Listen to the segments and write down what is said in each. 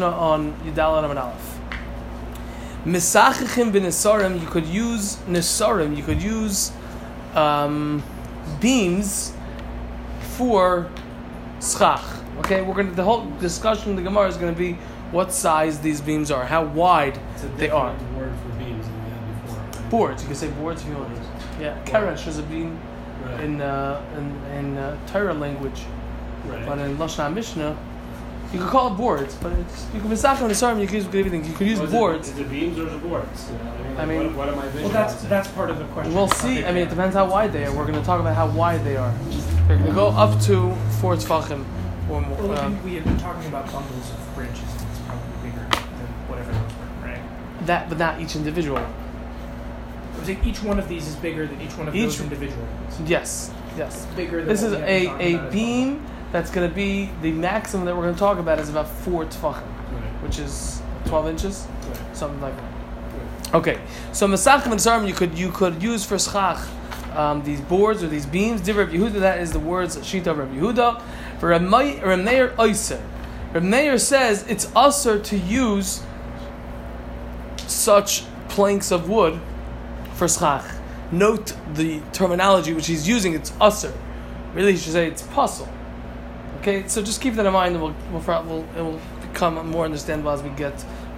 On Yudal and Aleph. Misachachim bin Nisarim, you could use Nisarim, you could use um, beams for schach. Okay, we're gonna the whole discussion in the Gemara is gonna be what size these beams are, how wide they are. word for beams than we had before. right? Boards, you can say boards if you want. Yeah, keresh is a beam Right. in uh, in, in uh, Torah language, right. but in Lashon Mishnah, you could call it boards, but it's you can misachim Nisarim, you can use everything. You could use Was boards. Is it beams or is it boards? You know, I mean, I mean- what, what am I visualizing? Well, that's that's part of the question. We'll see. I mean, it depends how wide they are. We're going to talk about how wide they are. They're going to go up to four tefachim or more. Well, Um, we, have been talking about bundles of branches, and it's probably bigger than whatever those were, right? that, but not each individual. I was saying each one of these is bigger than each one of Each- those individual ones. Yes, yes. Bigger than This what is we have been a, a about as beam that's going to be the maximum that we're going to talk about is about four tefachim, Right. which is twelve inches, Right. something like that. Right. Okay, so masachim and sarm you could you could use for schach um, these boards or these beams. Divrei Yehuda that is the words shita of Reb Yehuda. For Reb Mai- Reb Meir oiser, Reb Meir says it's usher to use such planks of wood for schach. Note the terminology which he's using. It's usher. Really, he should say it's pasul. Okay, so just keep that in mind, and we'll, we'll, we'll it will become more understandable as we get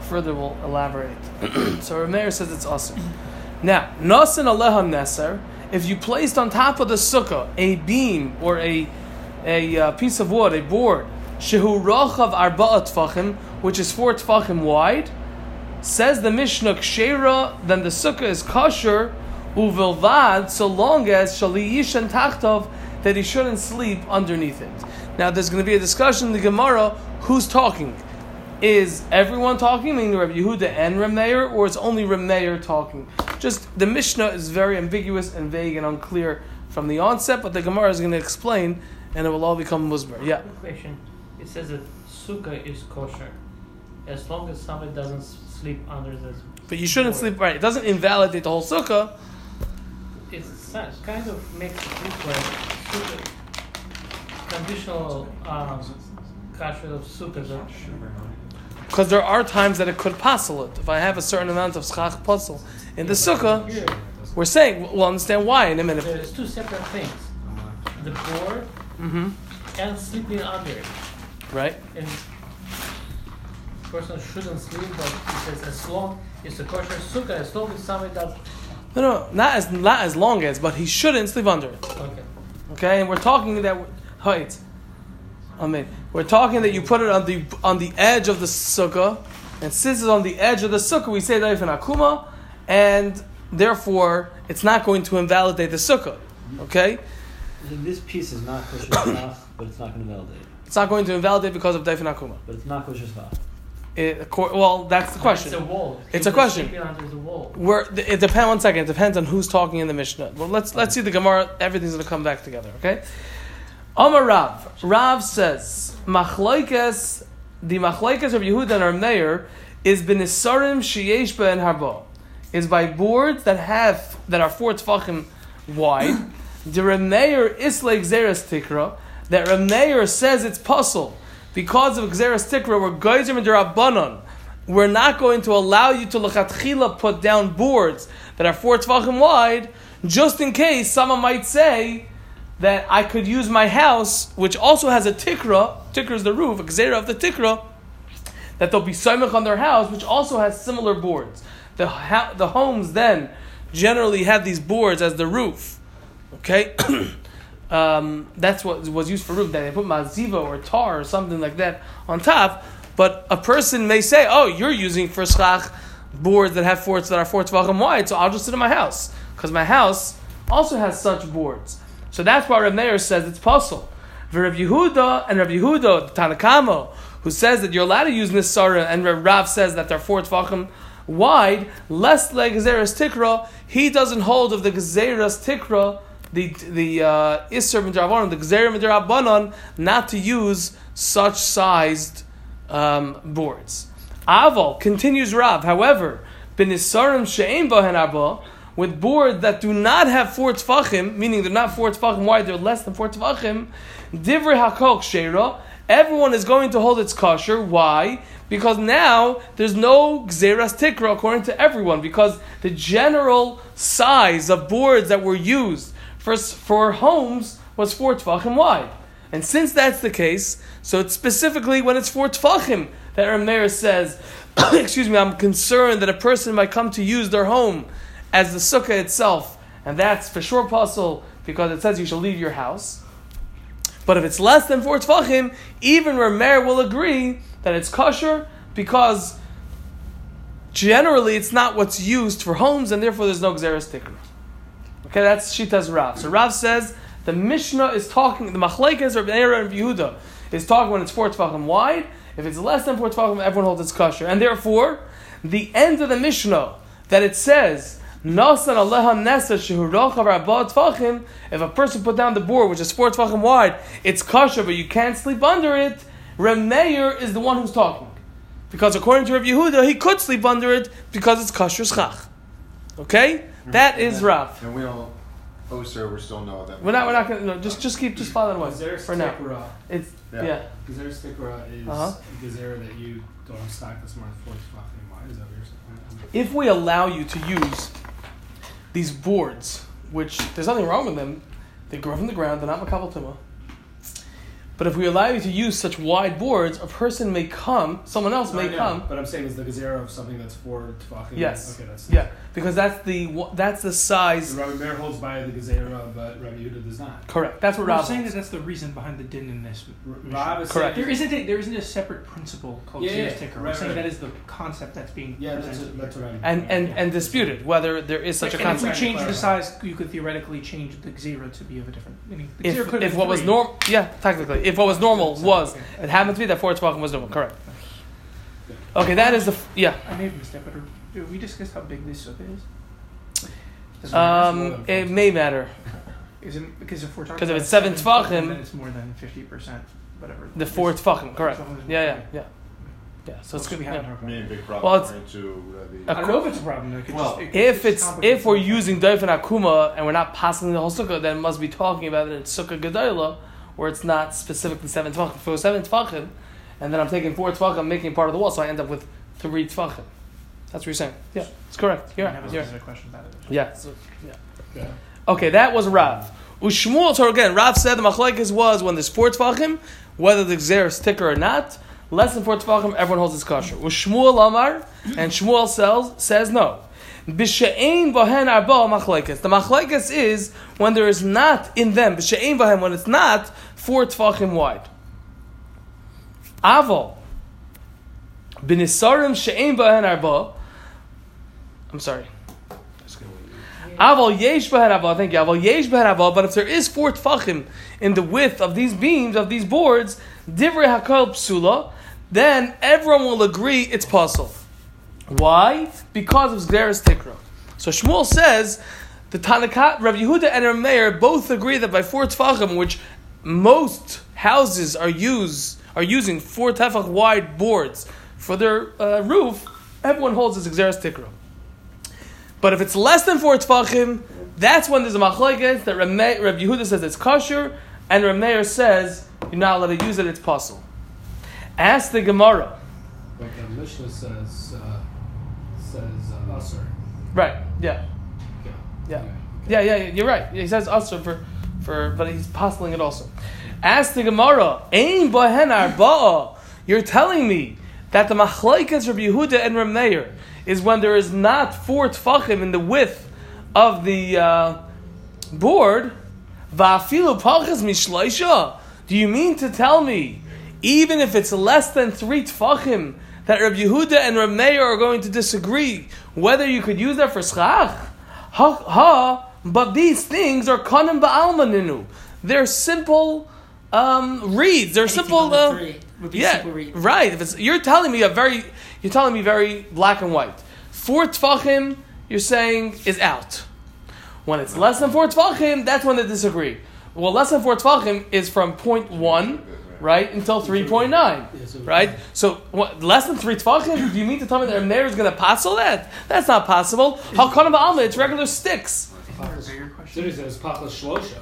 further. We'll elaborate. so Rameir says it's awesome. Now, nasan aleha neser. If you placed on top of the sukkah a beam or a a uh, piece of wood, a board, shehu rochav arba'a tfachim, which is four tfachim wide, says the Mishnah kshera, then the sukkah is kosher uvilvad, so long as shaliyishan tachtov that he shouldn't sleep underneath it. Now, there's going to be a discussion in the Gemara who's talking. Is everyone talking, meaning Rabbi Yehuda and Reb Meir, or is only Reb Meir talking? Just the Mishnah is very ambiguous and vague and unclear from the onset, but the Gemara is going to explain, and it will all become musbar. Yeah. Question. It says that sukkah is kosher as long as somebody doesn't sleep under the. But you shouldn't sleep right. It doesn't invalidate the whole sukkah. It's sa- kind of makes it look like sukkah. Conditional um, kasher of sukkah. Because there are times that it could pasul it. If I have a certain amount of schach pasul in the sukkah, we're saying we'll understand why in a minute. there's two separate things: the board hmm and sleeping under it. Right? And person shouldn't sleep, but it says as long it's a kosher sukkah, as long as somebody does. No, no, not as not as long as, but he shouldn't sleep under it. Okay. Okay, and we're talking that. Wait, Amen. We're talking that you put it on the on the edge of the sukkah, and since it's on the edge of the sukkah, we say that if an akuma, and therefore it's not going to invalidate the sukkah. Okay, This piece is not kosher but it's not going to invalidate. it's not going to invalidate because of daifin akuma. But it's not kosher. It, well, that's the question. It's a wall. It's a question. Sleeping under the wall. We're, it depends. One second. It depends on who's talking in the Mishnah. Well, let's let's see the Gemara. Everything's going to come back together. Okay. Amar Rav. Rav says machloikes the machloikes of Yehuda and Rav Meir is benisarim sheyesh and harba is by boards that have that are four tefachim wide. the Rav Meir is like zeres tikra that Rav says it's pasul because of zeres tikra. We're geyser midrabanon. We're not going to allow you to lechatchila put down boards that are four tefachim wide, just in case someone might say that I could use my house, which also has a tikra. Tikra is the roof, a gzera of the tikra. That they'll be soimach on their house, which also has similar boards. The ha- the homes then generally have these boards as the roof. Okay. Um, that's what was used for roof. That they put maziva or tar or something like that on top. But a person may say, "Oh, you're using for schach boards that have forts that are four tvachim wide, so I'll just sit in my house because my house also has such boards." So that's why Rav Meir says it's pasul. Rav Yehuda and Rav Yehuda, the Tanakamo, who says that you're allowed to use Nisara, and Rav Rav says that they're four tvachim wide, less like Gezeras Tikra, he doesn't hold of the Gezeras Tikra, the the uh, the Gezerim Midrabanon, not to use such sized um, boards. Aval continues Rav, however, Benisarim She'em Bahen Arba, with boards that do not have four tefachim, meaning they're not four tefachim wide, they're less than four tefachim, Divrei Hakol Sheira, everyone is going to hold its kosher. Why? Because now there's no gzeras tikra according to everyone, because the general size of boards that were used for, for homes was four tefachim wide. And since that's the case, so it's specifically when it's four tefachim that Rameir says, excuse me, I'm concerned that a person might come to use their home as the sukkah itself, and that's for sure possible because it says you shall leave your house. But if it's less than four tefachim, even Rameir will agree that it's kosher because generally it's not what's used for homes, and therefore there's no gzeres tikra. Okay, that's Shita's Rav. So Rav says the Mishnah is talking, the Machlekes or Be'era and Yehuda is talking when it's four tefachim wide. If it's less than four tefachim, everyone holds its kosher. And therefore, the end of the Mishnah that it says, Nasan aleha nesa shehurochav tefachim, if a person put down the board, which is four tefachim wide, it's kosher, but you can't sleep under it, Remeir is the one who's talking. Because according to Rav Yehuda, he could sleep under it because it's kosher schach. Okay? That is rough. And we don't, oh sir, we're still know that. We're not, we're not gonna, no, just, just keep, just follow away Gezer for now. Stikra. It's, Yeah. yeah. Gezer Stikra is Uh-huh. Gezer that you don't have stock that's more than four tefachim wide. Is that what you're saying? if we allow you to use these boards, which there's nothing wrong with them, they grow from the ground, they're not makabel tumah. But if we allow you to use such wide boards, a person may come, someone else I may know, come. But I'm saying is the Gezer of something that's four tefachim. Yes. Okay, that's Yeah, because that's the that's the size. Rabbi Meir holds by the Gezerah, but Rabbi Yehuda does not. Correct. That's what We're Rav saying that that's the reason behind the din in this. R- mission. Rob is Correct. There isn't a, there isn't a separate principle called Yeah, yeah, yeah, ticker. We're right, saying that is the concept that's being Yeah, that's, presented. that's what I'm. And and and disputed whether there is such a and if we change the size, you could theoretically change the zero to be of a different. Meaning the If, zero could have if been what was three. norm, yeah, technically, if what was normal was Okay. it happened to be that four tefachim was normal. Correct. Okay, that is the f- yeah. I may have missed that, but are- did we discussed how big this sukkah is? Doesn't matter. Um, it may matter. Is it because if we're talking 'Cause if about it's seven tefachim, tefachim- then it's more than fifty percent, whatever. The four tefachim, correct? Yeah, yeah, yeah, yeah. So it's That's what good. we Yeah. haven't talked. Me and Big Well, Problem it's- according to uh, the. I don't know if it's a problem. though. It could Well, just, it could If just it's complicate if we're things. using Doifin Akuma and we're not passing the whole sukkah, then it must be talking about it in Sukkah Gedola, where it's not specifically seven tefachim. If it was seven tefachim, and then I'm taking four tefachim, I'm making part of the wall, so I end up with three tefachim. That's what you're saying. Yeah, it's correct. I have a right. You're right. specific question about it. Yeah. yeah. Yeah. Okay, that was Rav. Ushmuel, so again, Rav said the machlekes was when there's four tefachim, whether the gzer is thicker or not, less than four tefachim, everyone holds his kosher. Ushmuel Amar, and Shmuel says, says no. B'she'ein bohen arba machlekes. The machlekes is when there is not in them, b'she'ein bohen, when it's not four tefachim wide. Aval. B'nisarim she'ein bohen arba. I'm sorry. Aval yesh b'hen aval, thank you. Aval yesh b'hen aval, but if there is four tfachim in the width of these beams, of these boards, divrei hakol psula, then everyone will agree it's possible. Why? Because of Zgeras Tikra. So Shmuel says, the Tanakat, Rav Yehuda and Rav Meir both agree that by four tfachim, which most houses are use are using four tefach wide boards for their uh, roof, everyone holds as Zgeras Tikra. But if it's less than four tefachim, that's when there's a machlekes that Reb Yehuda says it's kosher, and Reb Meir says you're not allowed to use it. It's possible. Ask the Gemara. But the Mishnah says uh, says uh, usher. Right? Yeah. Okay. Yeah. Yeah. Yeah. yeah, You're right. He says usher for, for, but he's postling it also. Ask the Gemara. Ein bohen arba'a. You're telling me that the machlekes Reb Yehuda and Reb Meir is when there is not four tfachim in the width of the uh, board. Va'afilu pachas mishloisha. Do you mean to tell me, even if it's less than three tfachim, that Reb Yehuda and Reb Meir are going to disagree whether you could use that for schach? Ha, ha but these things are kanim ba'almaninu. They're simple um, reads. They're Anything simple. Uh, would be yeah, simple read. right. If it's, you're telling me a very, you're telling me very black and white. Four tfachim, you're saying is out. When it's less than four tfachim, that's when they disagree. Well, less than four tfachim is from point one, right, until three point nine, right. So what, less than three tfachim? Do you mean to tell me that Meir is going to passel that? That's not possible. How come alma? It's regular sticks. Is there a bigger question? he says pachas shlosha.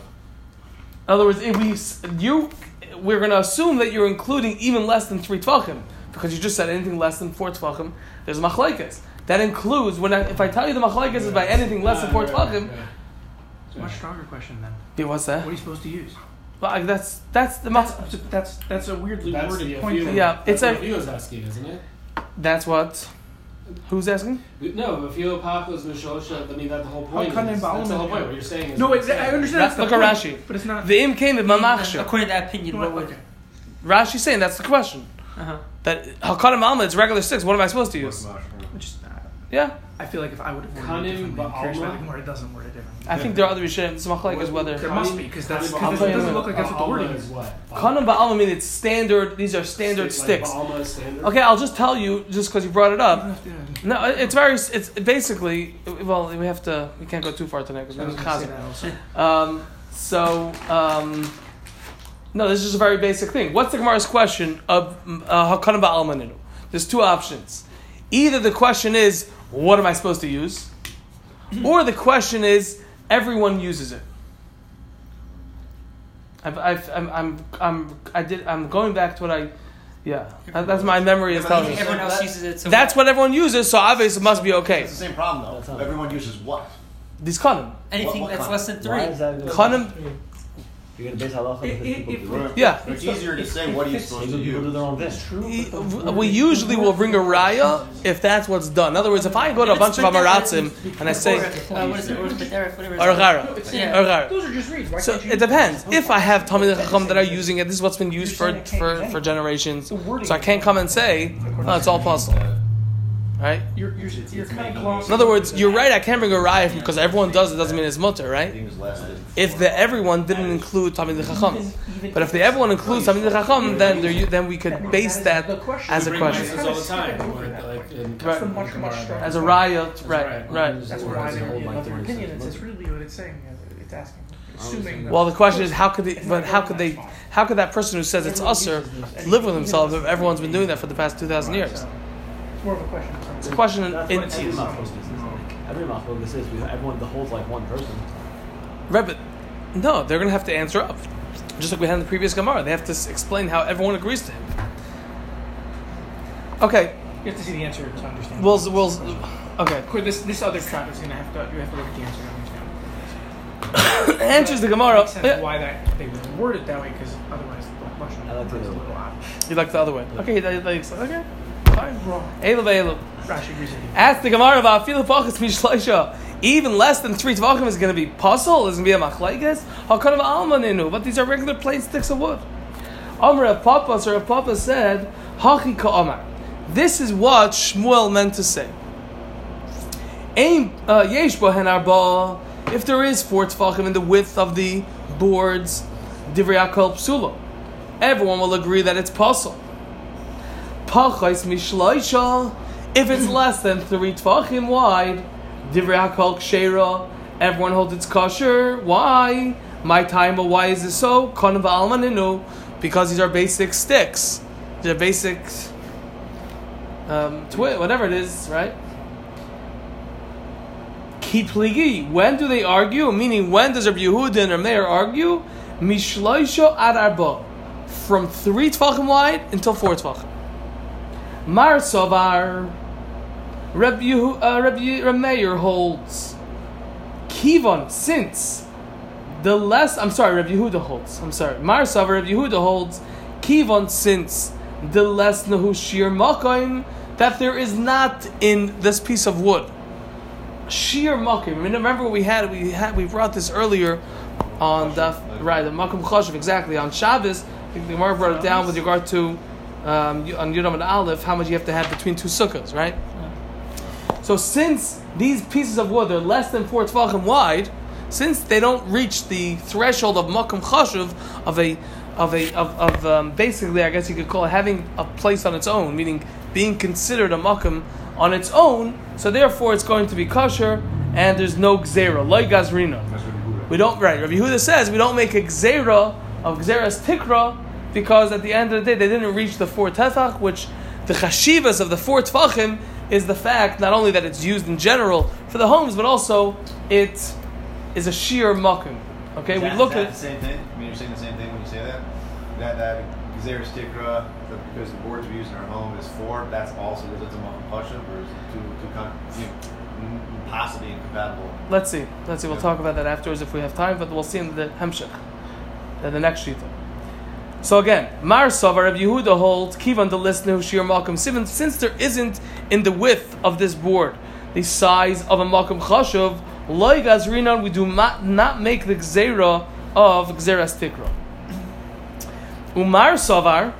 In other words, if we you we're going to assume that you're including even less than three tvachim because you just said anything less than four tvachim. There's machlekes that includes when I, if I tell you the machlekes is by anything less than four tvachim. It's a much stronger question then. Yeah, what's that? What are you supposed to use? Well, I- that's that's the mach- That's that's that's a weirdly That's worded the point. Afiyah- Yeah, it's that's a- what Afiyah was asking, isn't it? that's what. Who's asking? No, if you pachos mishosha, I mean that's the whole point. How can is- That's the whole point. What you're saying is. No, what it's, you're I understand. That's- that's the look at Rashi. but it's not. The im came in mamachsher. According to that opinion, what would? okay. Rashi's saying that's the question. Uh-huh. That hakanim alma it's regular six. What am I supposed to use? Which is, uh, Yeah, I feel like if I would have worded Kanim it differently, I'm curious why ba'alma? the Gemara doesn't word it differently. I think there are other rishonim. It's machlekes whether. There must be because that's Kanim because I'll it doesn't look like that's what the wording is. what? Kanim ba'alma mean it's standard. These are standard Stick, sticks. Ba'alma is standard. Okay, I'll just tell you just because you brought it up. don't have to- No, it's very. It's basically. Well, we have to. We can't go too far tonight because we're was in gonna say Chazan. Um, so, um, no, this is just a very basic thing. What's the Gemara's question of uh, Hakanim Ba'almaninu? There's two options. Either the question is, what am I supposed to use? Or the question is, everyone uses it. I've, I've, I'm, I'm, I'm, I did, I'm going back to what I, yeah, that- that's my memory is telling me. Everyone else uses it. So That's what everyone uses, so obviously it must be okay. It's the same problem That's though. Everyone uses what? These kanim. anything What- what that's kind? less than three. is that? good? Kanim, You're gonna base halacha If- because if- people if- do it. yeah. It's easier to say what are you supposed to Maybe people do use. their own thing. It's true. But the wording- we usually will bring a raya if that's what's done. In other words, if I go to a bunch of amaratzim and I say uh, what is it? Or B'derech, whatever. it's or called. chara, Yeah. or chara. Those are just reads. So it depends. If I have Talmid Chacham that are using it, this is what's been used for You're saying it can't for, for generations. So I can't come and say, oh, it's all pasul, right? You're, you're, you're kind of close. In other words, you're right. I can't bring a raya because everyone does it. Doesn't mean it's mutter, right? Things less than. If the everyone didn't include Talmid Chacham, but if the everyone includes Talmid Chacham, then there, then we could base that as a question. all the time. where, like, in Right. Much, much as a raya, right, right. That's why does it they hold you like know, the their way it opinion. It's, it's really what it's saying. It's asking. Assuming. Well, the question is, how could they? But how could they? How could that person who says it's usher live with himself if everyone's been doing that for the past two thousand years? It's more of a question. It's a question. In, That's in, what every machlokas is. Like, every machlokas is. We, everyone holds like one person. right, but no, they're going to have to answer up, just like we had in the previous Gemara. They have to explain how everyone agrees to him. Okay, You have to see the answer to understand. we'll we'll. Okay, Of this this other trap is gonna have to you have to look at the answer to understand. answers the Gemara. Makes sense Yeah. why that they would word it that way because otherwise the question like the is a other little odd. You like the other way? Okay, you like okay, fine. Wrong. Ask the Gemara about filu pachas mishloisha. Even less than three tvachim is going to be pasul. Is going to be a machlekes. Hakanim almaninu. But these are regular plain sticks of wood. Amr Papa or Papa said hachi ka'amar. This is what Shmuel meant to say. Uh. If there is four tvachim in the width of the boards, divrei psula. Everyone will agree that it's pasul. Pachais mishloisha. If it's less than three tvachim wide, divrei hakol kshera. Everyone holds it's kosher. Why? My time, but why is this so? Konav almaninu, because these are basic sticks. They're basic um, twi- whatever it is, right? Kipligi. When do they argue? Meaning, when does Rabbi Yehuda and Meir argue? Mishloisha ad arba, from three tvachim wide until four tvachim. Mar Rabbi, Yehu, uh, Rabbi, Rabbi Meir holds. Kivon, since the less, I'm sorry, Rabbi Yehuda holds. I'm sorry, Mar Savar, Rabbi Yehuda holds. Kivon, since the less nahu shir makaim, that there is not in this piece of wood. Shir makim. Remember what we had? We had we brought this earlier on the right the makom chashav exactly on Shabbos. I think the Gemara brought it down with regard to um, on Yudam and Aleph how much you have to have between two sukkahs, right? So since these pieces of wood are less than four tvachim wide, since they don't reach the threshold of makom chashav of a of a of, of um, basically I guess you could call it having a place on its own, meaning being considered a makom on its own. So therefore, it's going to be kosher, and there's no gzera, like gazrina. That's what Yehuda. We don't right. Rabbi Yehuda says we don't make a gzera of gzeras tikra because at the end of the day they didn't reach the four tefach, which the chashivas of the four tefachim is the fact not only that it's used in general for the homes, but also it is a sheer makim. Okay, we look at the same thing. I mean, you're saying the same thing when you say that. that that Xeris Tikra, the, because the boards we use in our home is four. That's also because it's a Malkum Pashup, or is it two two con- you know, possibly incompatible? Let's see. Let's see. We'll talk about that afterwards if we have time, but we'll see in the Hemshech, uh, the next sheet. So again, Mar Savar Rabbi Yehuda holds Kivan the listener Shir Malkum Sivan. Since there isn't in the width of this board the size of a Malkum Chashuv, Loy Gazrinan, we do not, not make the Gzera of Gzeras Tikra. Umar Savar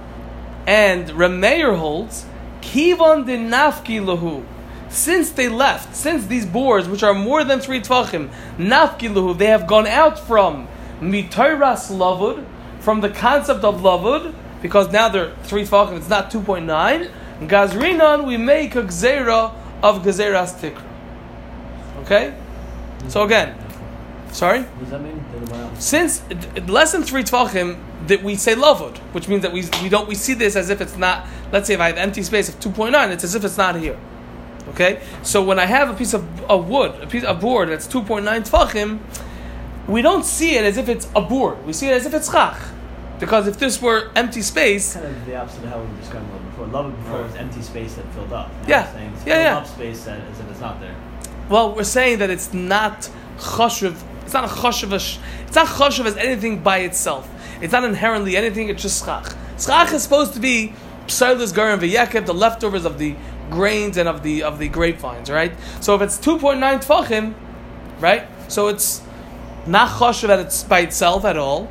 and Rameir holds Kivan de Nafki Lahu. Since they left, since these boards, which are more than three tvachim, Nafki Lahu, they have gone out from Mitoras Lavud, from the concept of Lavud, because now they're three tvachim, it's not 2.9. Gazrinan, we make a Gzera of Gezeras Tikra. Okay? So again, sorry? What does that mean? The other way around. Since less than three tvachim, that we say lavud, which means that we, we don't we see this as if it's not. Let's say if I have empty space of two point nine, it's as if it's not here. Okay, so when I have a piece of, of wood, a piece of board that's two point nine tvachim, we don't see it as if it's a board. We see it as if it's chach, because if this were empty space, Kind of the opposite of how we were describing love before. Love before was empty space that filled up. Now Yeah. we're saying it's Yeah, filled yeah. up space that it's not there. well, we're saying that it's not chashuv. It's not a chashuv. It's not chashuv as anything by itself. It's not inherently anything. It's just schach. Schach is supposed to be psalus garim v'yekeb, the leftovers of the grains and of the of the grapevines, right? So if it's two point nine tefachim, right? So it's not chashuv at it's by itself at all,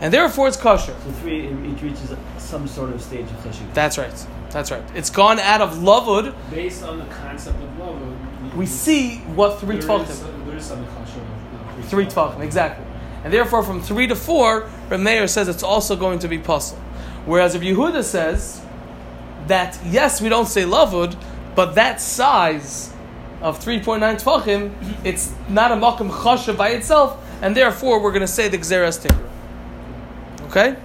and therefore it's kosher. So three it reaches some sort of stage of cheshik. That's right. That's right. It's gone out of lavud. Based on the concept of love, We see what three tefachim. there is some of uh, Three tvachim, exactly. And therefore, from three to four, Rameir says it's also going to be pasul. Whereas if Yehuda says that yes, we don't say lavud, but that size of 3.9 tvachim, it's not a makom chasha by itself, and therefore we're going to say the gzeras tikra. Okay?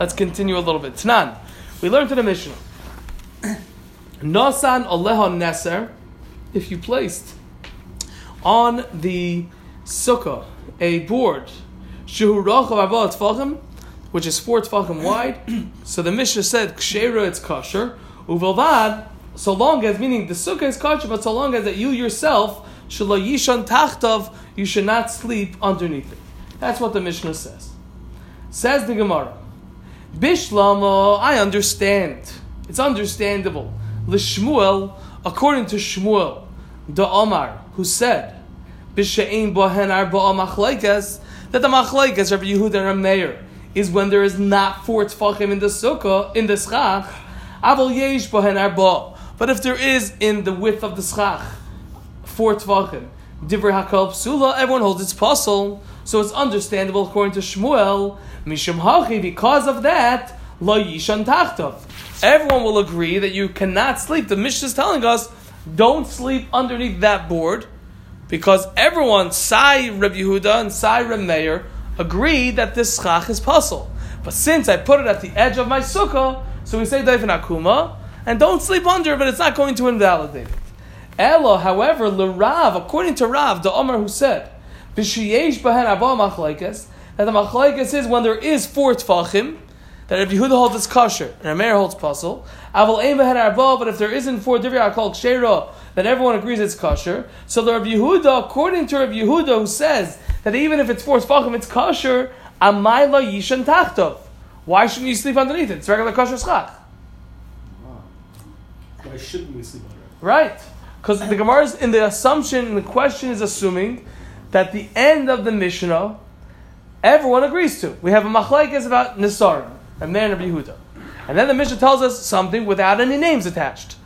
Let's continue a little bit. Tanan, we learned in the Mishnah. Nosan oleha neser, if you placed on the sukkah a board, which is four tefachim wide. so the Mishnah said kshera it's kosher. Uvilvad, so long as meaning the sukkah is kosher, but so long as that you yourself shelo yishan tachtav, you should not sleep underneath it. That's what the Mishnah says. Says the Gemara. Bishlama, I understand. It's understandable. Lishmuel, according to Shmuel, the Omar, who said, Bisha'in bohen arba machlaikas, that the machlaikas of Yehuda and Meir is when there is not four tfachim in the sukkah, in the schach, aval yesh bohen arba. But if there is in the width of the schach, four tvachim. Divrei hakal psula, everyone holds its pasul, so it's understandable according to Shmuel. Mishum hachi, because of that, lo yishan tachtav. Everyone will agree that you cannot sleep. The Mishnah is telling us, don't sleep underneath that board, because everyone, Sai Reb Yehuda and Sai Reb Meir, agree that this schach is pasul. But since I put it at the edge of my sukkah, so we say Daifin Akuma, and don't sleep under, it, but it's not going to invalidate it. Elo, however, Rav, according to Rav, the Omar who said, B'shiyesh b'hen arba machlaikas, that the machlaikas is when there is four tfachim, that if Yehuda holds it's kosher and Amer holds pasul, aval ein b'hen arba, but if there isn't four divrei akol kshera, then everyone agrees it's kosher. So the Rabbi Yehuda, according to Rabbi Yehuda, who says that even if it's four tfachim, it's kosher, amayla yishan tachtov. Why shouldn't you sleep underneath it? It's regular kosher schach. Why shouldn't we sleep under it? Right. Because the Gemara is in the assumption, and the question is assuming that the end of the Mishnah, everyone agrees to. We have a machlekes about Nisarim, a man of Yehuda. And then the Mishnah tells us something without any names attached.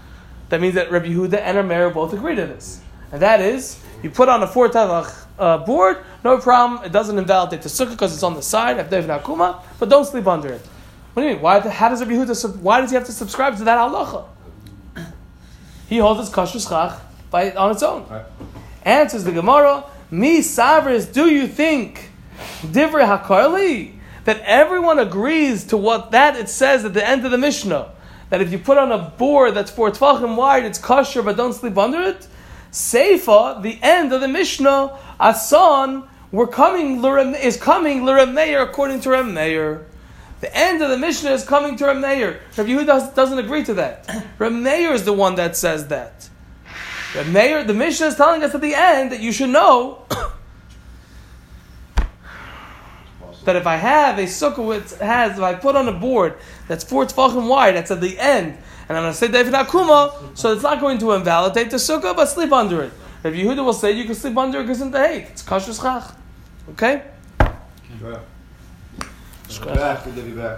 That means that Rabbi Yehuda and Rameir both agree to this. And that is, you put on a four tavach uh, board, no problem, it doesn't invalidate the sukkah because it's on the side, Abdev Nakuma, but don't sleep under it. What do you mean? Why, how does Rabbi Yehuda, why does he have to subscribe to that halacha? He holds his kosher schach by on its own. Right. Answers the Gemara, Mi Savris, do you think Divrei Hakarli that everyone agrees to what that it says at the end of the Mishnah? That if you put on a board that's four tvachim wide, it's kosher, but don't sleep under it. Seifa, the end of the Mishnah, Asan, we're coming is coming Meir according to Rem. The end of the Mishnah is coming to Meir. Rabbi Yehuda does, doesn't agree to that. Meir is the one that says that. Rem mayor, the Mishnah is telling us at the end that you should know that if I have a sukkah which has, if I put on a board that's four tefachim wide, that's at the end, and I'm going to say Daifin Akuma, so it's not going to invalidate the sukkah, but sleep under it. If Yehuda will say you can sleep under it because in the hate, it's kasher schach. Okay? Back. Good to be back.